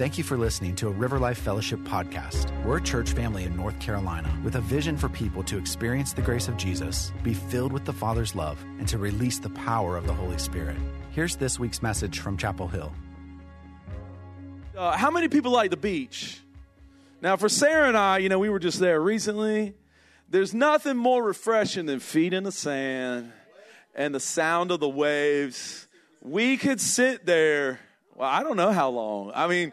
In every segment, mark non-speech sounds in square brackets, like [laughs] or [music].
Thank you for listening to a River Life Fellowship podcast. We're a church family in North Carolina with a vision for people to experience the grace of Jesus, be filled with the Father's love, and to release the power of the Holy Spirit. Here's this week's message from Chapel Hill. Uh, how many people like the beach? Now, for Sarah and I, you know, we were just there recently. There's nothing more refreshing than feet in the sand and the sound of the waves. We could sit there well, I don't know how long. I mean,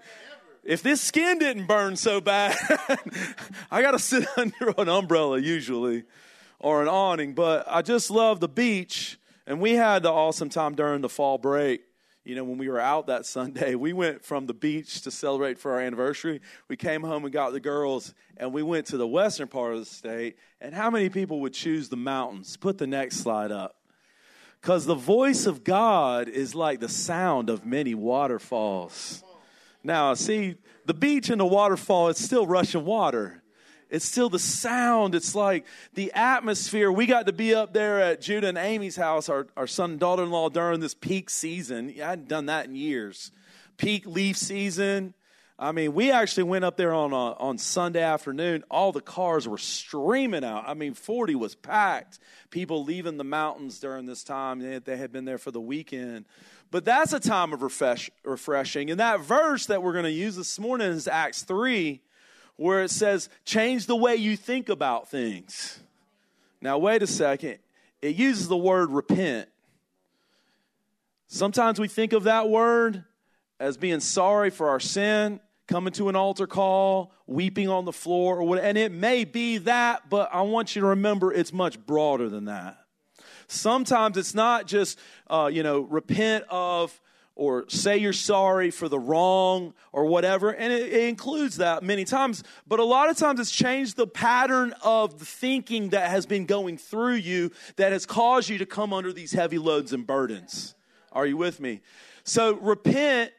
if this skin didn't burn so bad, [laughs] I got to sit [laughs] under an umbrella usually or an awning. But I just love the beach. And we had the awesome time during the fall break. You know, when we were out that [laughs] Sunday, we went from the beach to celebrate for our anniversary. We came home and got the girls, and we went to the western part of the state. And how many people would choose the mountains? Put the next slide up. Because the voice of God is like the sound of many waterfalls. Now, see, the beach and the waterfall, it's still rushing water. It's still the sound. It's like the atmosphere. We got to be up there at Judah and Amy's house, our, our son and daughter in law, during this peak season. I hadn't done that in years. Peak leaf season. I mean, we actually went up there on a, on Sunday afternoon. All the cars were streaming out. I mean, 40 was packed. People leaving the mountains during this time. They, they had been there for the weekend. But that's a time of refresh, refreshing. And that verse that we're going to use this morning is Acts 3, where it says, change the way you think about things. Now, wait a second. It uses the word repent. Sometimes we think of that word as being sorry for our sin coming to an altar call, weeping on the floor, or what, and it may be that, but I want you to remember it's much broader than that. Sometimes it's not just, uh, you know, repent of or say you're sorry for the wrong or whatever. And it, it, includes that many times. But a lot of times it's changed the pattern of the thinking that has been going through you that has caused you to come under these heavy loads and burdens. Are you with me? So repent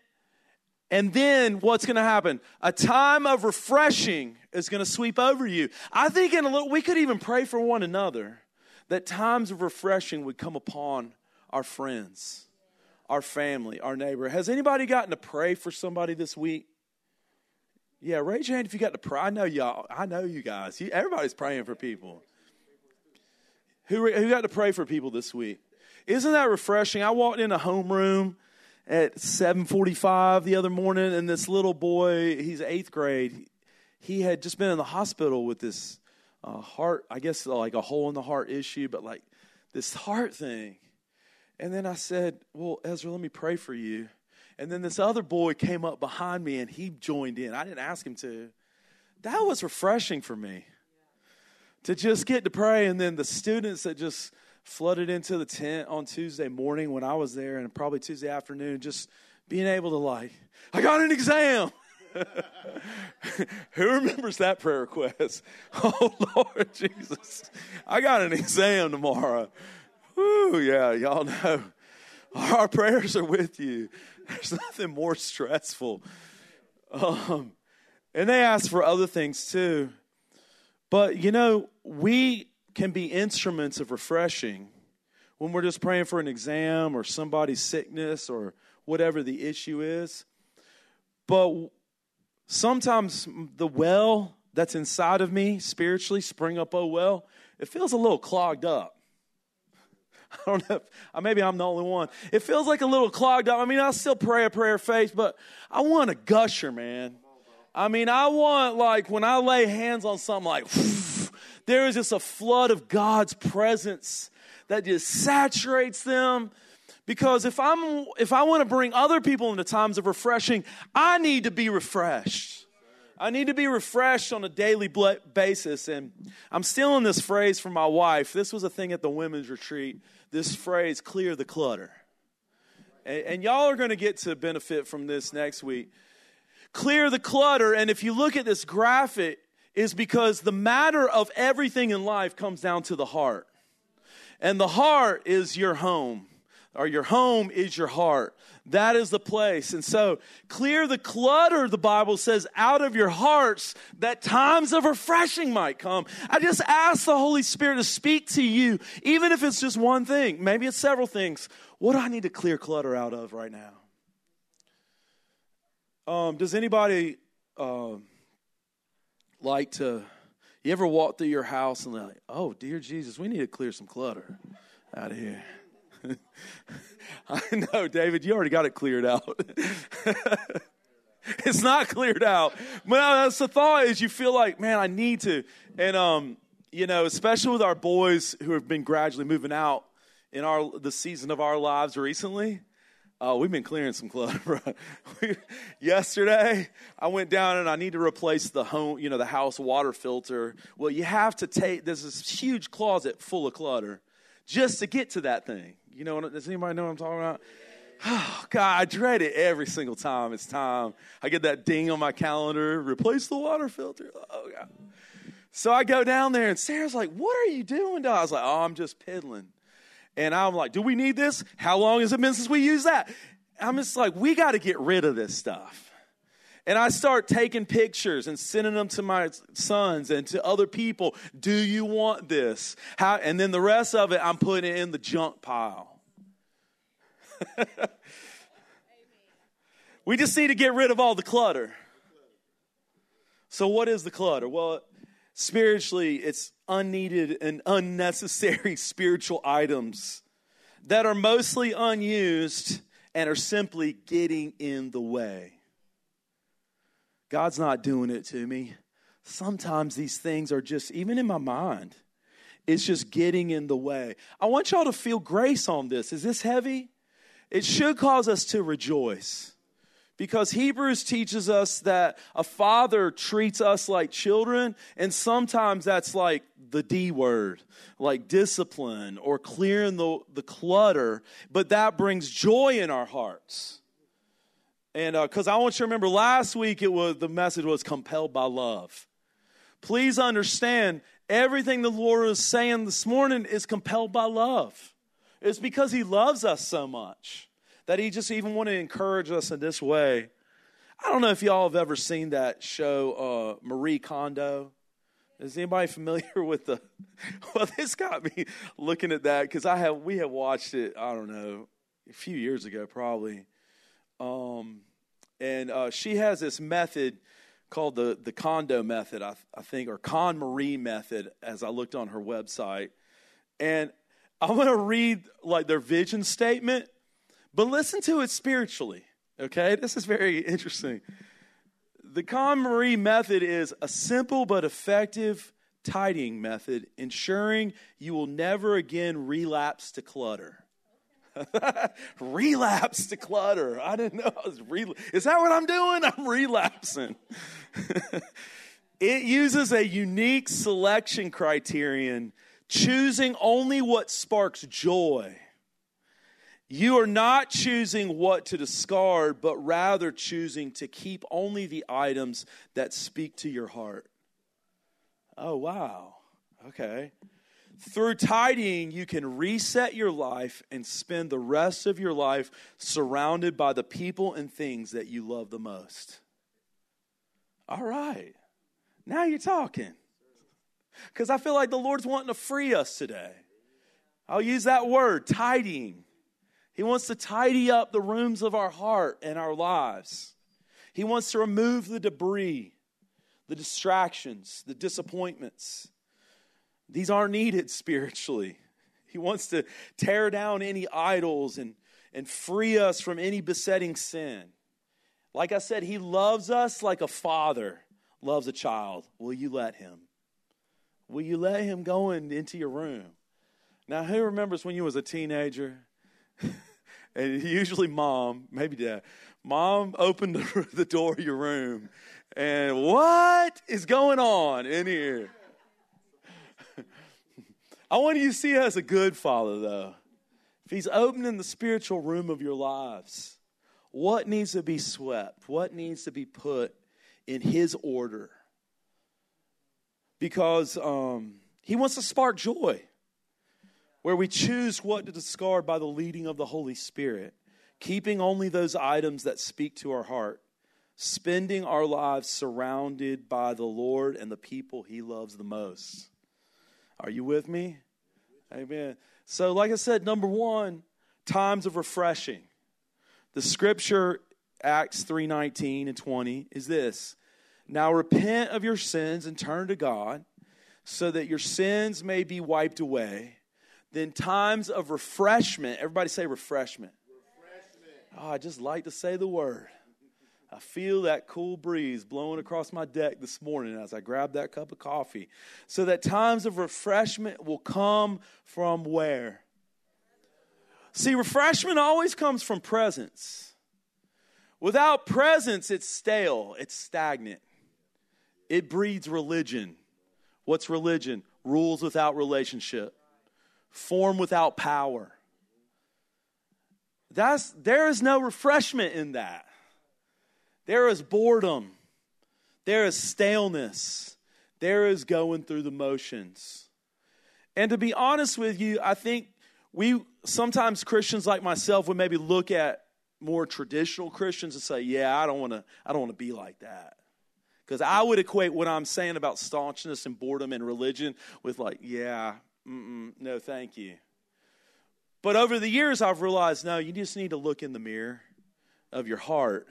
and then what's going to happen? A time of refreshing is going to sweep over you. I think in a little, we could even pray for one another that times of refreshing would come upon our friends, our family, our neighbor. Has anybody gotten to pray for somebody this week? Yeah, raise your hand if you got to pray. I know y'all. I know you guys. You, everybody's praying for people. Who, who got to pray for people this week? Isn't that refreshing? I walked in a homeroom at 7:45 the other morning, and this little boy, he's eighth grade, he had just been in the hospital with this uh, heart, I guess like a hole in the heart issue, but like this heart thing. And then I said, "Well, Ezra, let me pray for you." And then this other boy came up behind me and he joined in. I didn't ask him to. That was refreshing for me to just get to pray. And then the students that just flooded into the tent on Tuesday morning when I was there, and probably Tuesday afternoon, just being able to, like, I got an exam. [laughs] Who remembers that prayer request? [laughs] Oh, Lord Jesus. I got an exam tomorrow. Woo, yeah, y'all know. Our prayers are with you. There's nothing more stressful. Um, and they ask for other things too. But, you know, we can be instruments of refreshing when we're just praying for an exam or somebody's sickness or whatever the issue is. But sometimes the well that's inside of me spiritually, spring up oh well, it feels a little clogged up. [laughs] I don't know. If, maybe I'm the only one. It feels like a little clogged up. I mean, I still pray a prayer of faith, but I want a gusher, man. I mean, I want like when I lay hands on something, like [laughs] there is just a flood of God's presence that just saturates them. Because if I'm if I want to bring other people into times of refreshing, I need to be refreshed. I need to be refreshed on a daily basis. And I'm stealing this phrase from my wife. This was a thing at the women's retreat. This phrase, clear the clutter. And, and y'all are going to get to benefit from this next week. Clear the clutter. And if you look at this graphic, is because the matter of everything in life comes down to the heart. And the heart is your home, or your home is your heart. That is the place. And so, clear the clutter, the Bible says, out of your hearts that times of refreshing might come. I just ask the Holy Spirit to speak to you, even if it's just one thing. Maybe it's several things. What do I need to clear clutter out of right now? Um, does anybody um, like to? You ever walk through your house and like, oh dear Jesus, we need to clear some clutter out of here. [laughs] I know, David, you already got it cleared out. [laughs] it's not cleared out. But that's the thought is you feel like, man, I need to. And um, you know, especially with our boys who have been gradually moving out in our the season of our lives recently. Uh, we've been clearing some clutter. [laughs] [laughs] Yesterday, I went down and I need to replace the home, you know, the house water filter. Well, you have to take. There's this huge closet full of clutter just to get to that thing. You know, does anybody know what I'm talking about? Oh, [sighs] God, I dread it every single time it's time. I get that ding on my calendar, replace the water filter. Oh, God. So I go down there, and Sarah's like, What are you doing? I was like, Oh, I'm just piddling. And I'm like, Do we need this? How long has it been since we used that? I'm just like, We got to get rid of this stuff. And I start taking pictures and sending them to my sons and to other people. Do you want this? How, and then the rest of it, I'm putting it in the junk pile. [laughs] we just need to get rid of all the clutter. So, what is the clutter? Well, spiritually, it's unneeded and unnecessary [laughs] spiritual items that are mostly unused and are simply getting in the way. God's not doing it to me. Sometimes these things are just, even in my mind, it's just getting in the way. I want y'all to feel grace on this. Is this heavy? it should cause us to rejoice. Because Hebrews teaches us that a father treats us like children, and sometimes that's like the D word, like discipline or clearing the, the clutter, but that brings joy in our hearts. And because uh, I want you to remember last week, it was the message was compelled by love. Please understand everything the Lord is saying this morning is compelled by love. It's because he loves us so much that he just even want to encourage us in this way. I don't know if y'all have ever seen that show, uh, Marie Kondo. Is anybody familiar [laughs] with the? [laughs] Well, this got me [laughs] looking at that because I have we have watched it. I don't know a few years ago, probably. Um, and uh, she has this method called the the Kondo method, I, I think, or KonMari method, as I looked on her website. And I'm going to read like their vision statement, but listen to it spiritually. Okay, this is very interesting. The KonMari method is a simple but effective tidying method, ensuring you will never again relapse to clutter. [laughs] relapse to clutter. I didn't know I was re- Is that what I'm doing? I'm relapsing. [laughs] it uses a unique selection criterion choosing only what sparks joy. You are not choosing what to discard, but rather choosing to keep only the items that speak to your heart. Oh, wow. Okay. Through tidying, you can reset your life and spend the rest of your life surrounded by the people and things that you love the most. All right. Now you're talking because I feel like the Lord's wanting to free us today. I'll use that word, tidying. He wants to tidy up the rooms of our heart and our lives. He wants to remove the debris, the distractions, the disappointments. These aren't needed [laughs] spiritually. He wants to tear down any idols and, and free us from any besetting sin. Like I said, He loves us like a father loves a child. Will you let Him? Will you let him go in, into your room? Now, who remembers when you was a teenager? [laughs] and [laughs] usually mom, maybe dad. Mom opened [laughs] the door of your room, and what is going on in here? [laughs] I want you to see as a good father, though. If he's opening the spiritual room of your lives, what needs to be swept? What needs to be put in his order? because um, he wants to spark joy where we choose what to discard by the leading of the Holy Spirit, keeping only those items that speak to our heart, spending our lives surrounded by the Lord and the people he loves the most. Are you with me? Amen. So, like I said, number one, times of refreshing. The scripture Acts 3:19 and 20 is this. Now repent of your sins and turn to God so that your sins may be wiped away. Then times of refreshment, everybody say refreshment. refreshment. Oh, I just like to say the word. I feel that cool breeze blowing across my deck this morning as I grab that cup of coffee. So that times of refreshment will come from where? See, refreshment always comes from presence. Without presence, it's stale, it's stagnant, it breeds religion. What's religion? Rules without relationship, form without power. That's, there is no refreshment in that. There is boredom. There is staleness. There is going through the motions. And to be honest with you, I think we sometimes Christians like myself would maybe look at more traditional Christians and say, "Yeah, I don't want to I don't want to be like that." Because I would equate what I'm saying about staunchness and boredom and religion with, like, yeah, no, thank you. But over the years, I've realized no, you just need to look in the mirror of your heart.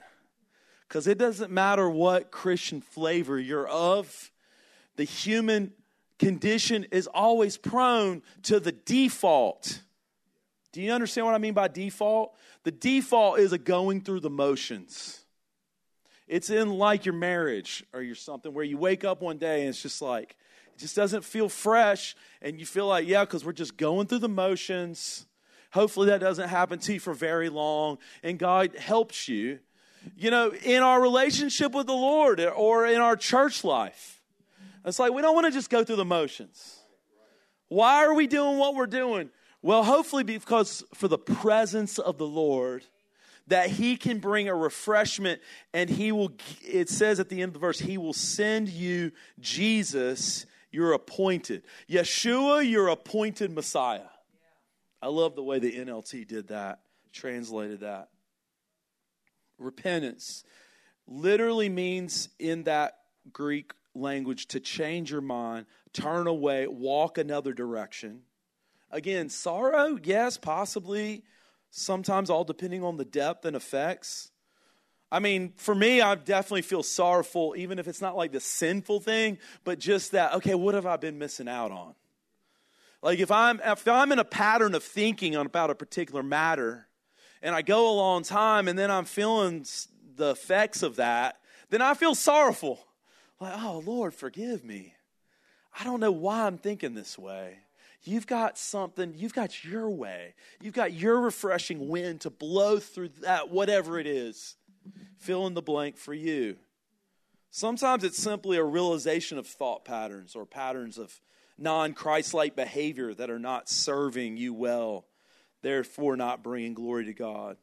Because it doesn't matter what Christian flavor you're of, the human condition is always prone to the default. Do you understand what I mean by default? The default is a going through the motions. It's in like your marriage or your something where you wake up one day and it's just like, it just doesn't feel fresh. And you feel like, yeah, because we're just going through the motions. Hopefully that doesn't happen to you for very long. And God helps you, you know, in our relationship with the Lord or in our church life. It's like we don't want to just go through the motions. Why are we doing what we're doing? Well, hopefully because for the presence of the Lord that he can bring a refreshment and he will it says at the end of the verse he will send you jesus your appointed. Yeshua your appointed messiah. I love the way the nlt did that translated that. Repentance literally means in that greek language to change your mind turn away walk another direction. Again sorrow yes possibly. Sometimes all depending on the depth and effects. I mean, for me, I definitely feel sorrowful, even if it's not like the sinful thing, but just that, okay, what have I been missing out on? Like if I'm if I'm in a pattern of thinking about a particular matter and I go a long time and then I'm feeling the effects of that, then I feel sorrowful. Like, oh Lord, forgive me. I don't know why I'm thinking this way. You've got something, you've got your way. You've got your refreshing wind to blow through that, whatever it is. Fill in the blank for you. Sometimes it's simply a realization of thought patterns or patterns of non Christ like behavior that are not serving you well, therefore not bringing glory to God.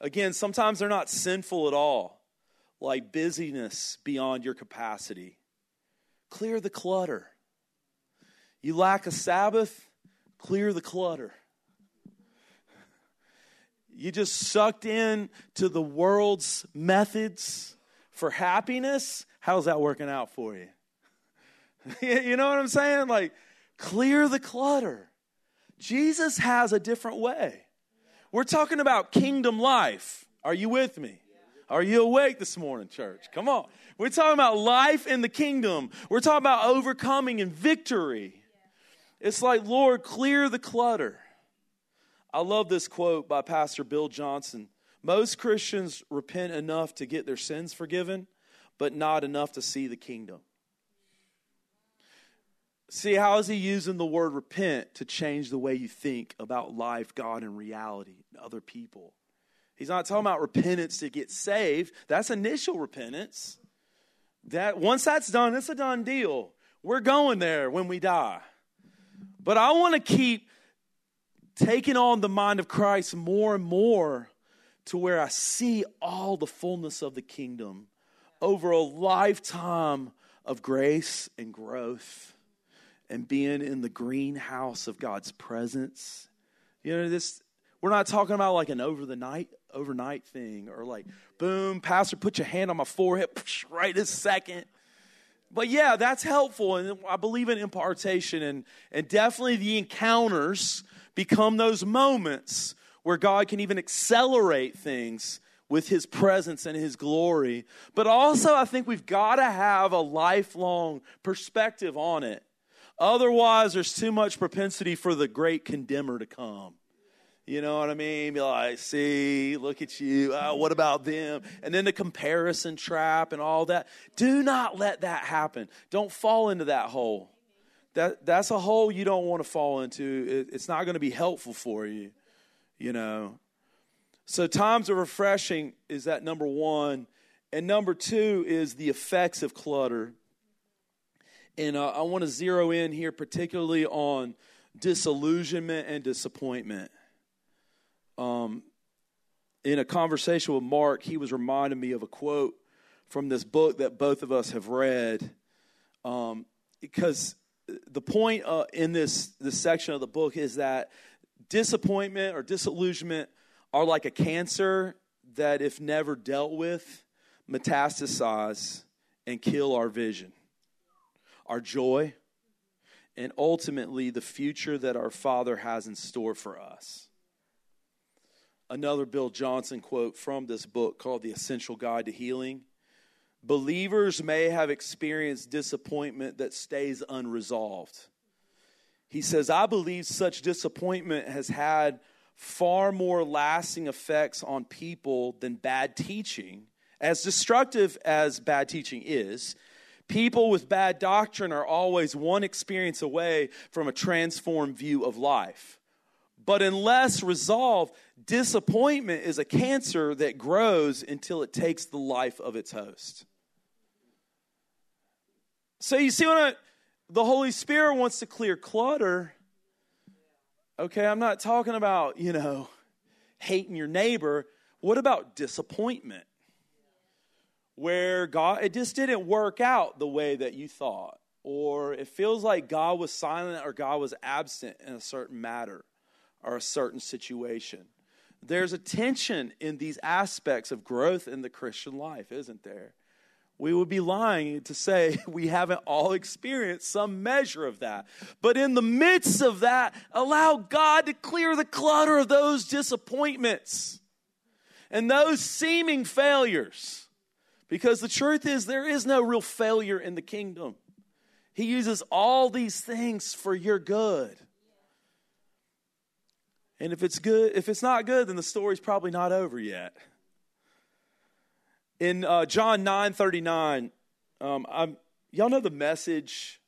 Again, sometimes they're not sinful at all, like busyness beyond your capacity. Clear the clutter. You lack a Sabbath, clear the clutter. You just sucked in to the world's methods for happiness. How's that working out for [laughs] you? you know what I'm saying? Like, clear the clutter. Jesus has a different way. We're talking about kingdom life. Are you with me? Are you awake this morning, church? Come on. We're talking about life in the kingdom. We're talking about overcoming and victory. It's like, Lord, clear the clutter. I love this quote by Pastor Bill Johnson. Most Christians repent enough to get their sins forgiven, but not enough to see the kingdom. See, how is he using the word repent to change the way you think about life, God, and reality, and other people? He's not talking about repentance to get saved. That's initial repentance. That once that's done, it's a done deal. We're going there when we die. But I want to keep taking on the mind of Christ more and more to where I see all the fullness of the kingdom over a lifetime of grace and growth and being in the greenhouse of God's presence. You know, this we're not talking about like an over the night overnight thing or like boom, pastor put your hand on my forehead [laughs] right this second but yeah, that's helpful. And I believe in impartation. And, and definitely the encounters become those moments where God can even accelerate things with his presence and his glory. But also, I think we've got to have a lifelong perspective on it. Otherwise, there's too much propensity for the great condemner to come. You know what I mean? Be like, see, look at you. Oh, what about them? And then the comparison trap and all that. Do not let that happen. Don't fall into that hole. That, that's a hole you don't want to fall into. It, it's not going to be helpful for you, you know. So, times of refreshing is that number one. And number two is the effects of clutter. And uh, I want to zero in here particularly on disillusionment and disappointment. Um, in a conversation with Mark, he was reminding me of a quote from this book that both of us have read. Um, because the point uh, in this, this section of the book is that disappointment or disillusionment are like a cancer that, if never dealt with, metastasize and kill our vision, our joy, and ultimately the future that our Father has in store for us. Another Bill Johnson quote from this book called The Essential Guide to Healing. Believers may have experienced disappointment that stays unresolved. He says, I believe such disappointment has had far more lasting effects on people than bad teaching. As destructive as bad teaching is, people with bad doctrine are always one experience away from a transformed view of life. But unless resolved, disappointment is a cancer that grows until it takes the life of its host. So you see what I, the Holy Spirit wants to clear clutter Okay, I'm not talking about, you know, hating your neighbor. What about disappointment? Where God, it just didn't work out the way that you thought, or it feels like God was silent or God was absent in a certain matter or a certain situation. There's a tension in these aspects of growth in the Christian life, isn't there? we would be lying to say [laughs] we haven't all experienced some measure of that. But in the midst of that, allow God to clear the clutter of those disappointments and those seeming failures. Because the truth is, there is no real failure in the kingdom. He uses all these things for your good. And if it's good, if it's not good, then the story's probably not over yet. In uh, John 9 39, um, I'm, y'all know the message,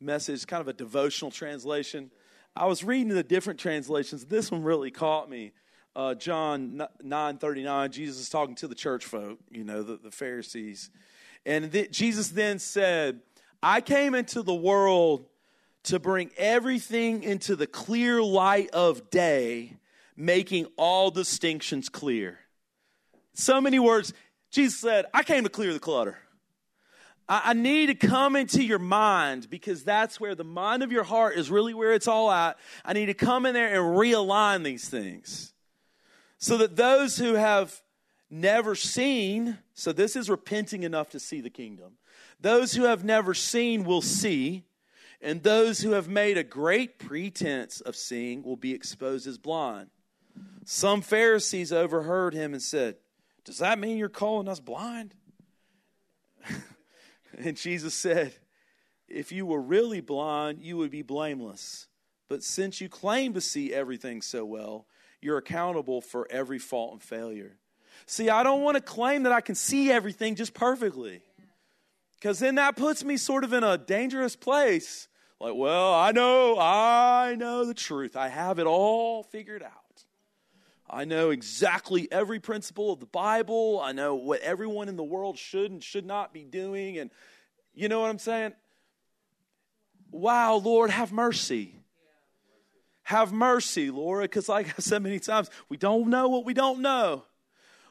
message, kind of a devotional translation. I was reading the different translations. This one really caught me. Uh, John 9 39, Jesus is talking to the church folk, you know, the, the Pharisees. And th- Jesus then said, I came into the world to bring everything into the clear light of day, making all distinctions clear. So many words. Jesus said, I came to clear the clutter. I, need to come into your mind because that's where the mind of your heart is really where it's all at. I need to come in there and realign these things so that those who have never seen, so this is repenting enough to see the kingdom, those who have never seen will see, and those who have made a great pretense of seeing will be exposed as blind. Some Pharisees overheard him and said, does that mean you're calling us blind? [laughs] and Jesus said, If you were really blind, you would be blameless. But since you claim to see everything so well, you're accountable for every fault and failure. See, I don't want to claim that I can see everything just perfectly. Because then that puts me sort of in a dangerous place. Like, well, I know, I know the truth. I have it all figured out. I know exactly every principle of the Bible. I know what everyone in the world should and should not be doing. And you know what I'm saying? Wow, Lord, have mercy. Have mercy, Lord, because like I said many times, we don't know what we don't know.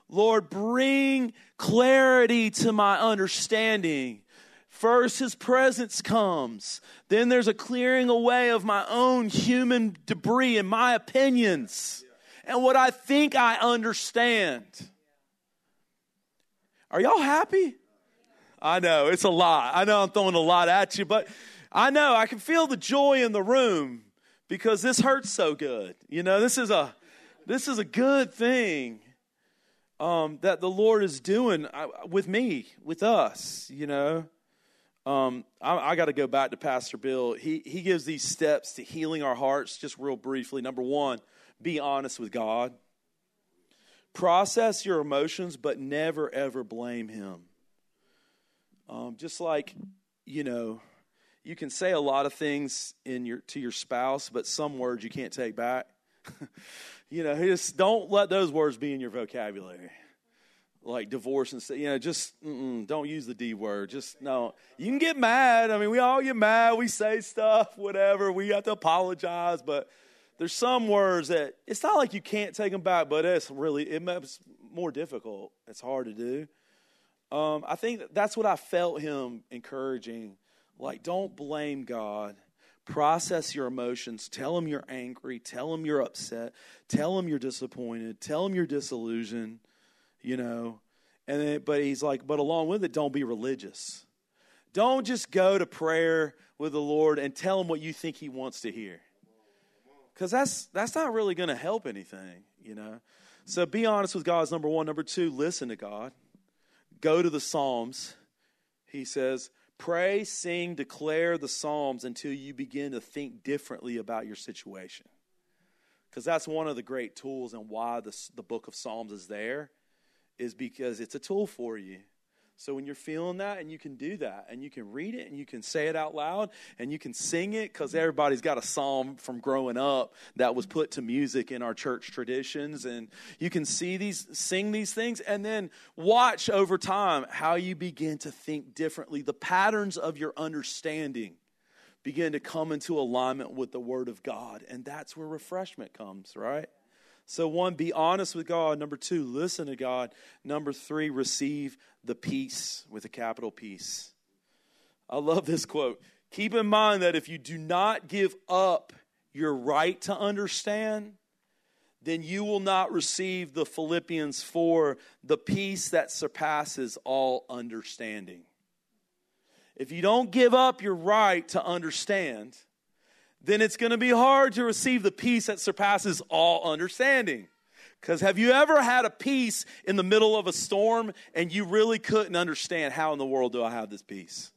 Lord, bring clarity to my understanding. First, his presence comes. Then there's a clearing away of my own human debris and my opinions and what I think I understand. Are y'all happy? I know, it's a lot. I know I'm throwing a lot at you, but I know I can feel the joy in the room because this hurts so good. You know, this is a this is a good thing. um, that the Lord is doing uh, with me, with us, you know. Um, I, I got to go back to Pastor Bill. He, he gives these steps to healing our hearts just real briefly. Number one, be honest with God. Process your emotions, but never ever blame Him. Um, just like, you know, you can say a lot of things in your to your spouse, but some words you can't take back. [laughs] you know, just don't let those words be in your vocabulary. Like divorce and say, you know, just don't use the D word. Just no. You can get mad. I mean, we all get mad. We say stuff, whatever. We have to apologize, but there's some words that it's not like you can't take them back, but it's really it's more difficult. It's hard to do. Um, I think that's what I felt him encouraging. Like, don't blame God. Process your emotions. Tell him you're angry. Tell him you're upset. Tell him you're disappointed. Tell him you're disillusioned. You know, and then, but he's like, but along with it, don't be religious. Don't just go to prayer with the Lord and tell him what you think he wants to hear. Because that's that's not really going to help anything you know? So be honest with god is number one. Number two listen to god. Go to the psalms. He says pray sing declare the psalms until you begin to think differently about your situation. Because that's one of the great tools and why the, the book of psalms is there is because it's a tool for you so when you're feeling that, and you can do that, and you can read it, and you can say it out loud, and you can sing it, because everybody's got a psalm from growing up that was put to music in our church traditions, and you can see these, sing these things, and then watch over time how you begin to think differently. The patterns of your understanding begin to come into alignment with the Word of God, and that's where refreshment comes, right? So, one, be honest with God. Number two, listen to God. Number three, receive the peace with a capital peace. I love this quote. Keep in mind that if you do not give up your right to understand, then you will not receive the Philippians 4, the peace that surpasses all understanding. If you don't give up your right to understand, then it's going to be hard to receive the peace that surpasses all understanding. Because have you ever had a peace in the middle of a storm and you really couldn't understand how in the world do I have this peace?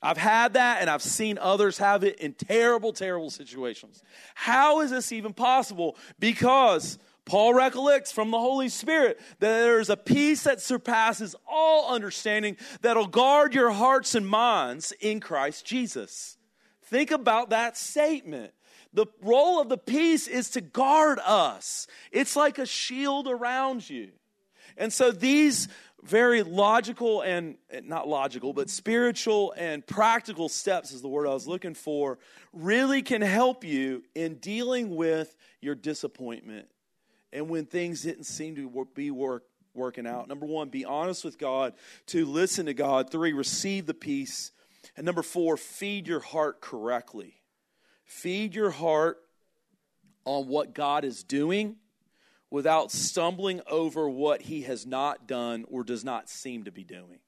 I've had that and I've seen others have it in terrible, terrible situations. How is this even possible? Because Paul recollects from the Holy Spirit that there's a peace that surpasses all understanding that'll guard your hearts and minds in Christ Jesus. Think about that statement. The role of the peace is to guard us, it's like a shield around you. And so these very logical and not logical, but spiritual and practical steps is the word I was looking for, really can help you in dealing with your disappointment and when things didn't seem to be work, working out. Number one, be honest with God. Two, listen to God. Three, receive the peace. And number four, feed your heart correctly. Feed your heart on what God is doing without stumbling over what he has not done or does not seem to be doing.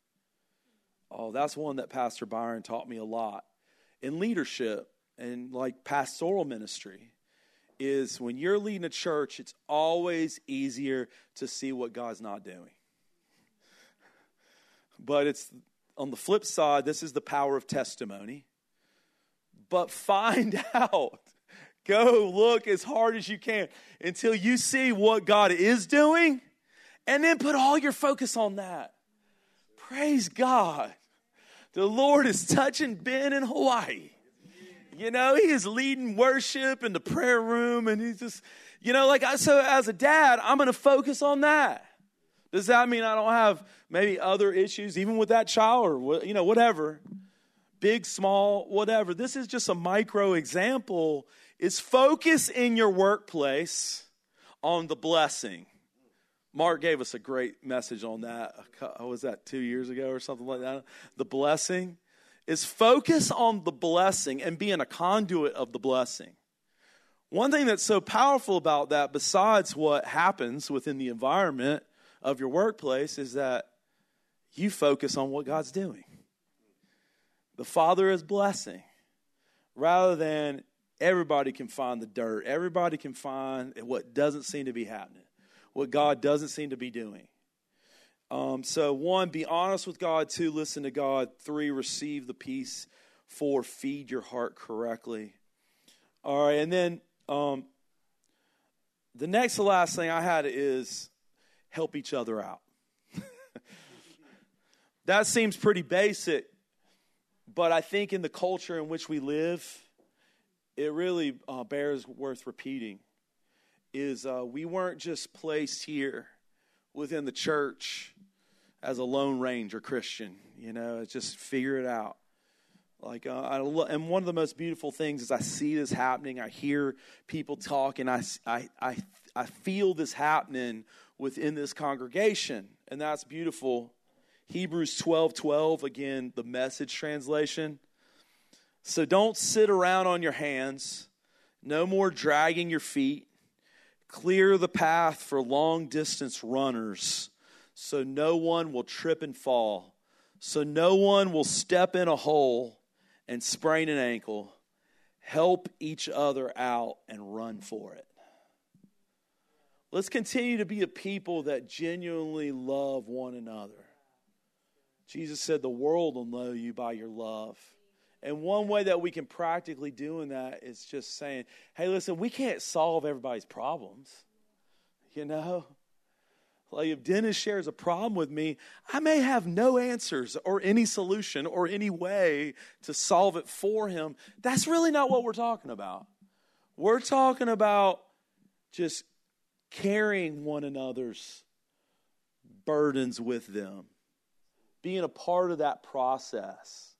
Oh, that's one that Pastor Byron taught me a lot. In leadership and like pastoral ministry, is when you're leading a church, it's always easier to see what God's not doing. But it's on the flip side, this is the power of testimony. But [laughs] find out. Go look as hard as you can until you see what God is doing, and then put all your focus on that. Praise God. The Lord is touching Ben in Hawaii. You know, he is leading worship in the prayer room, and he's just, you know, like, I so as a dad, I'm going to focus on that. Does that mean I don't have maybe other issues, even with that child or, you know, whatever? Big, small, whatever. This is just a micro example. Is focus in your workplace on the blessing. Mark gave us a great message on that. Was that two years ago or something like that? The blessing is focus on the blessing and being a conduit of the blessing. One thing that's so powerful about that, besides what happens within the environment, of your workplace is that you focus on what God's doing. The Father is blessing rather than everybody can find the dirt, everybody can find what doesn't seem to be happening. what God doesn't seem to be doing. Um, so, one, be honest with God. Two, listen to God. Three, receive the peace. Four, feed your heart correctly. All right, and then um, the next to last thing I had is help each other out. [laughs] that seems pretty basic, but I think in the culture in which we live, it really uh, bears worth repeating. Is uh, we weren't just placed here within the church as a lone ranger Christian, you know, just figure it out. Like, uh, I lo- and one of the most beautiful things is I see this happening. I hear people talk, and I, I, I, I feel this happening within this congregation, and that's beautiful. Hebrews 12 12, again, the message translation. So don't sit around on your hands, no more dragging your feet. Clear the path for long distance runners so no one will trip and fall, so no one will step in a hole and sprain an ankle. Help each other out and run for it. Let's continue to be a people that genuinely love one another. Jesus said, The world will know you by your love. And one way that we can practically do in that is just saying, hey, listen, we can't solve everybody's problems. You know? Like if Dennis shares a problem with me, I may have no answers or any solution or any way to solve it for him. That's really not what we're talking about. We're talking about just carrying one another's burdens with them, being a part of that process.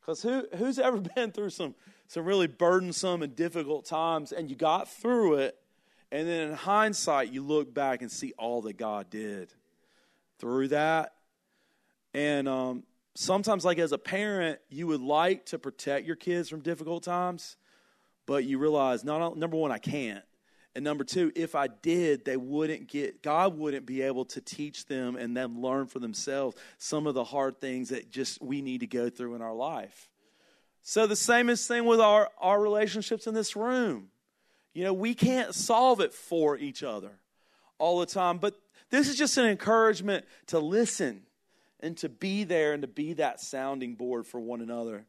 Because who, who's ever [laughs] been through some, some really burdensome and difficult times and you got through it and then in hindsight, you look back and see all that God did through that. And um, sometimes, like as a parent, you would like to protect your kids from difficult times, but you realize, not number one, I can't. And number two, if I did, they wouldn't get, God wouldn't be able to teach them and them learn for themselves some of the hard things that just we need to go through in our life. So the same is thing with our, our relationships in this room. You know, we can't solve it for each other all the time, but this is just an encouragement to listen and to be there and to be that sounding board for one another.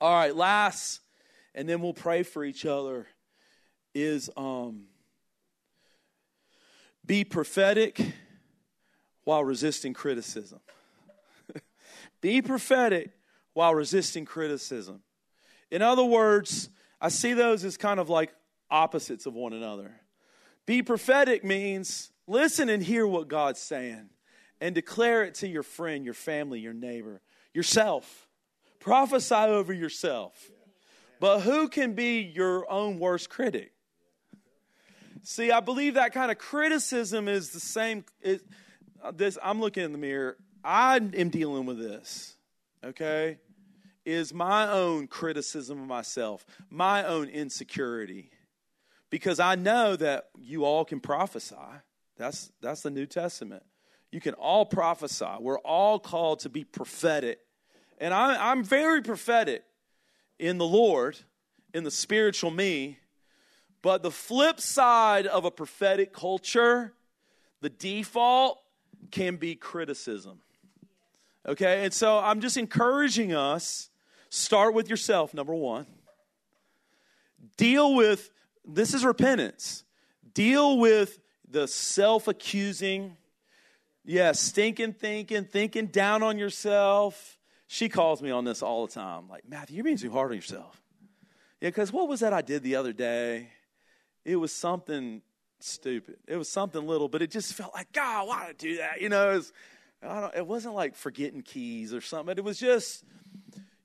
All right, last, and then we'll pray for each other, is um, be prophetic while resisting criticism. [laughs] be prophetic while resisting criticism. In other words, I see those as kind of like opposites of one another. Be prophetic means listen and hear what God's saying and declare it to your friend, your family, your neighbor, yourself. Prophesy over yourself. But who can be your own worst critic? See, I believe that kind of criticism is the same. It, uh, this I'm looking in the mirror. I am dealing with this. Okay, is my own criticism of myself, my own insecurity because I know that you all can prophesy. That's, that's the New Testament. You can all prophesy. We're all called to be prophetic. And I, I'm very prophetic in the Lord, in the spiritual me. But the flip side of a prophetic culture, the default can be criticism. Okay? And so I'm just encouraging us start with yourself, number one. Deal with this is repentance. Deal with the self accusing, yeah, stinking thinking, thinking down on yourself. She calls me on this all the time. Like, Matthew, you're being too hard on yourself. Yeah, because what was that I did the other day? It was something stupid. It was something little, but it just felt like, God, why did I do that? You know, it, was, it wasn't like forgetting keys or something. It was just,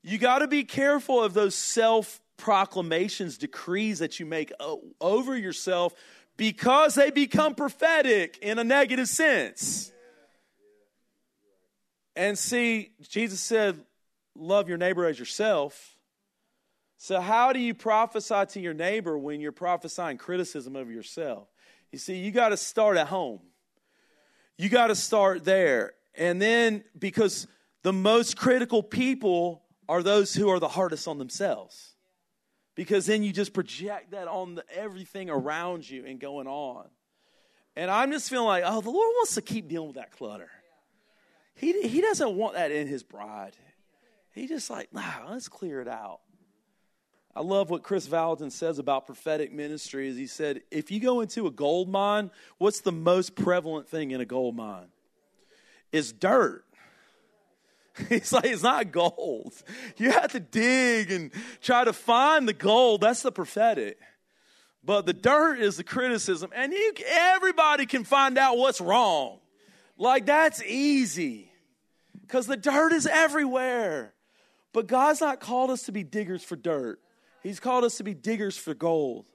you got to be careful of those self proclamations, decrees that you make over yourself because they become prophetic in a negative sense. And see, Jesus said, Love your neighbor as yourself. So, how do you prophesy to your neighbor when you're prophesying criticism of yourself? You see, you got to start at home. You got to start there. And then, because the most critical people are those who are the hardest on themselves because then you just project that on the, everything around you and going on. And I'm just feeling like, oh, the Lord wants to keep dealing with that clutter. He, he doesn't want that in his bride. He just like, nah, let's clear it out. I love what Kris Vallotton says about prophetic ministry. Is he said, if you go into a gold mine, what's the most prevalent thing in a gold mine? Is dirt. [laughs] He's like, it's not gold. You have to dig and try to find the gold. That's the prophetic. But the dirt is the criticism, and you, everybody can find out what's wrong. Like, that's easy because the dirt is everywhere. But God's not called us to be diggers for dirt, He's called us to be diggers for gold.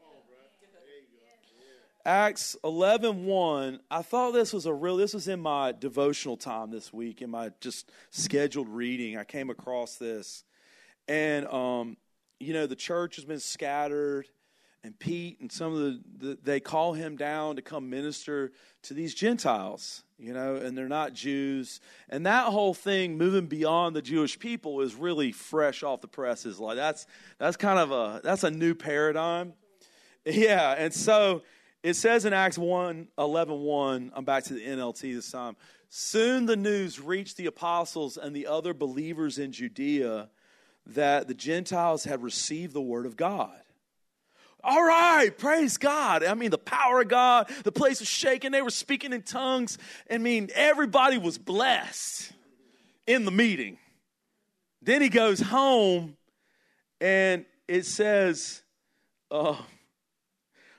Acts 11 1, I thought this was a real, this was in my devotional time this week, in my just scheduled reading. I came across this. And, um, you know, the church has been scattered, and Pete and some of the, the, they call him down to come minister to these Gentiles, you know, and they're not Jews. And that whole thing, moving beyond the Jewish people, is really fresh off the presses. Like, that's, that's kind of a, that's a new paradigm. Yeah. And so, it says in Acts 1 11 1, I'm back to the NLT this time. Soon the news reached the apostles and the other believers in Judea that the Gentiles had received the word of God. All right, praise God. I mean, the power of God, the place was shaking. They were speaking in tongues. I mean, everybody was blessed in the meeting. Then he goes home and it says, uh,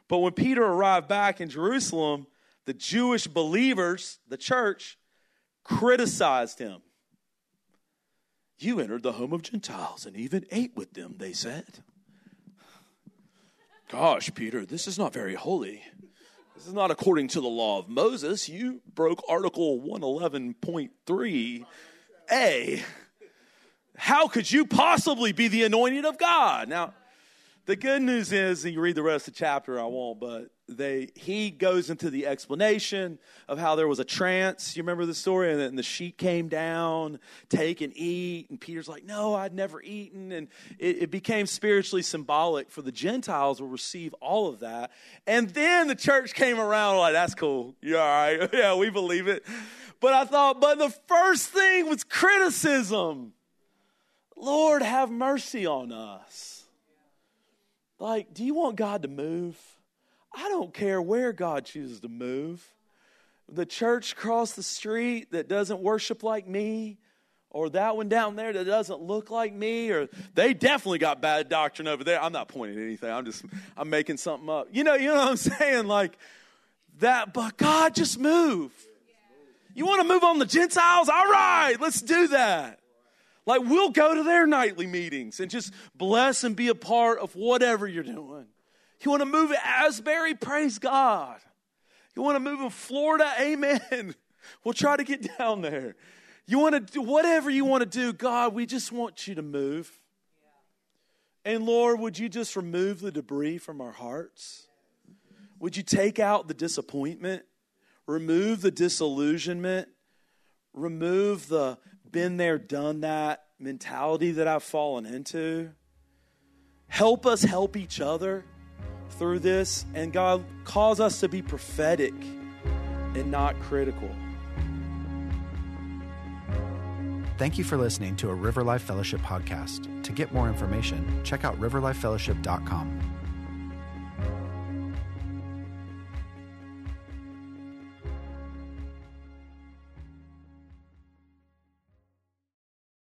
but when Peter arrived back in Jerusalem, the Jewish believers, the church, criticized him. You entered the home of Gentiles and even ate with them, they said. Gosh, Peter, this is not very holy. This is not according to the law of Moses. You broke Article 111.3a. How could you possibly be the anointed of God? Now, the good news is, and you read the rest of the chapter, I won't, but they he goes into the explanation of how there was a trance. You remember the story? And then the sheet came down, take and eat. And Peter's like, No, I'd never eaten. And it, it became spiritually symbolic for the Gentiles will receive all of that. And then the church came around, like, That's cool. You all right? [laughs] yeah, we believe it. But I thought, but the first thing was criticism. Lord, have mercy on us. Like, do you want God to move? I don't care where God chooses to move. The church across the street that doesn't worship like me, or that one down there that doesn't look like me, or they definitely got bad doctrine over there. I'm not pointing at anything. I'm just I'm making something up. You know, you know what I'm [laughs] saying? Like that, but God just move. You want to move on the Gentiles? All right, let's do that. Like, we'll go to their nightly meetings and just bless and be a part of whatever you're doing. You want to move at Asbury? Praise God. You want to move in Florida? [laughs] Amen. We'll try to get down there. You want to do whatever you want to do, God, we just want you to move. And Lord, would you just remove the debris from our hearts? Would you take out the disappointment? Remove the disillusionment? Remove the been there, done that mentality that I've fallen into. Help us help each other through this, and God, cause us to be prophetic and not critical. Thank you for listening to a River Life Fellowship podcast. To get more information, check out riverlifefellowship.com.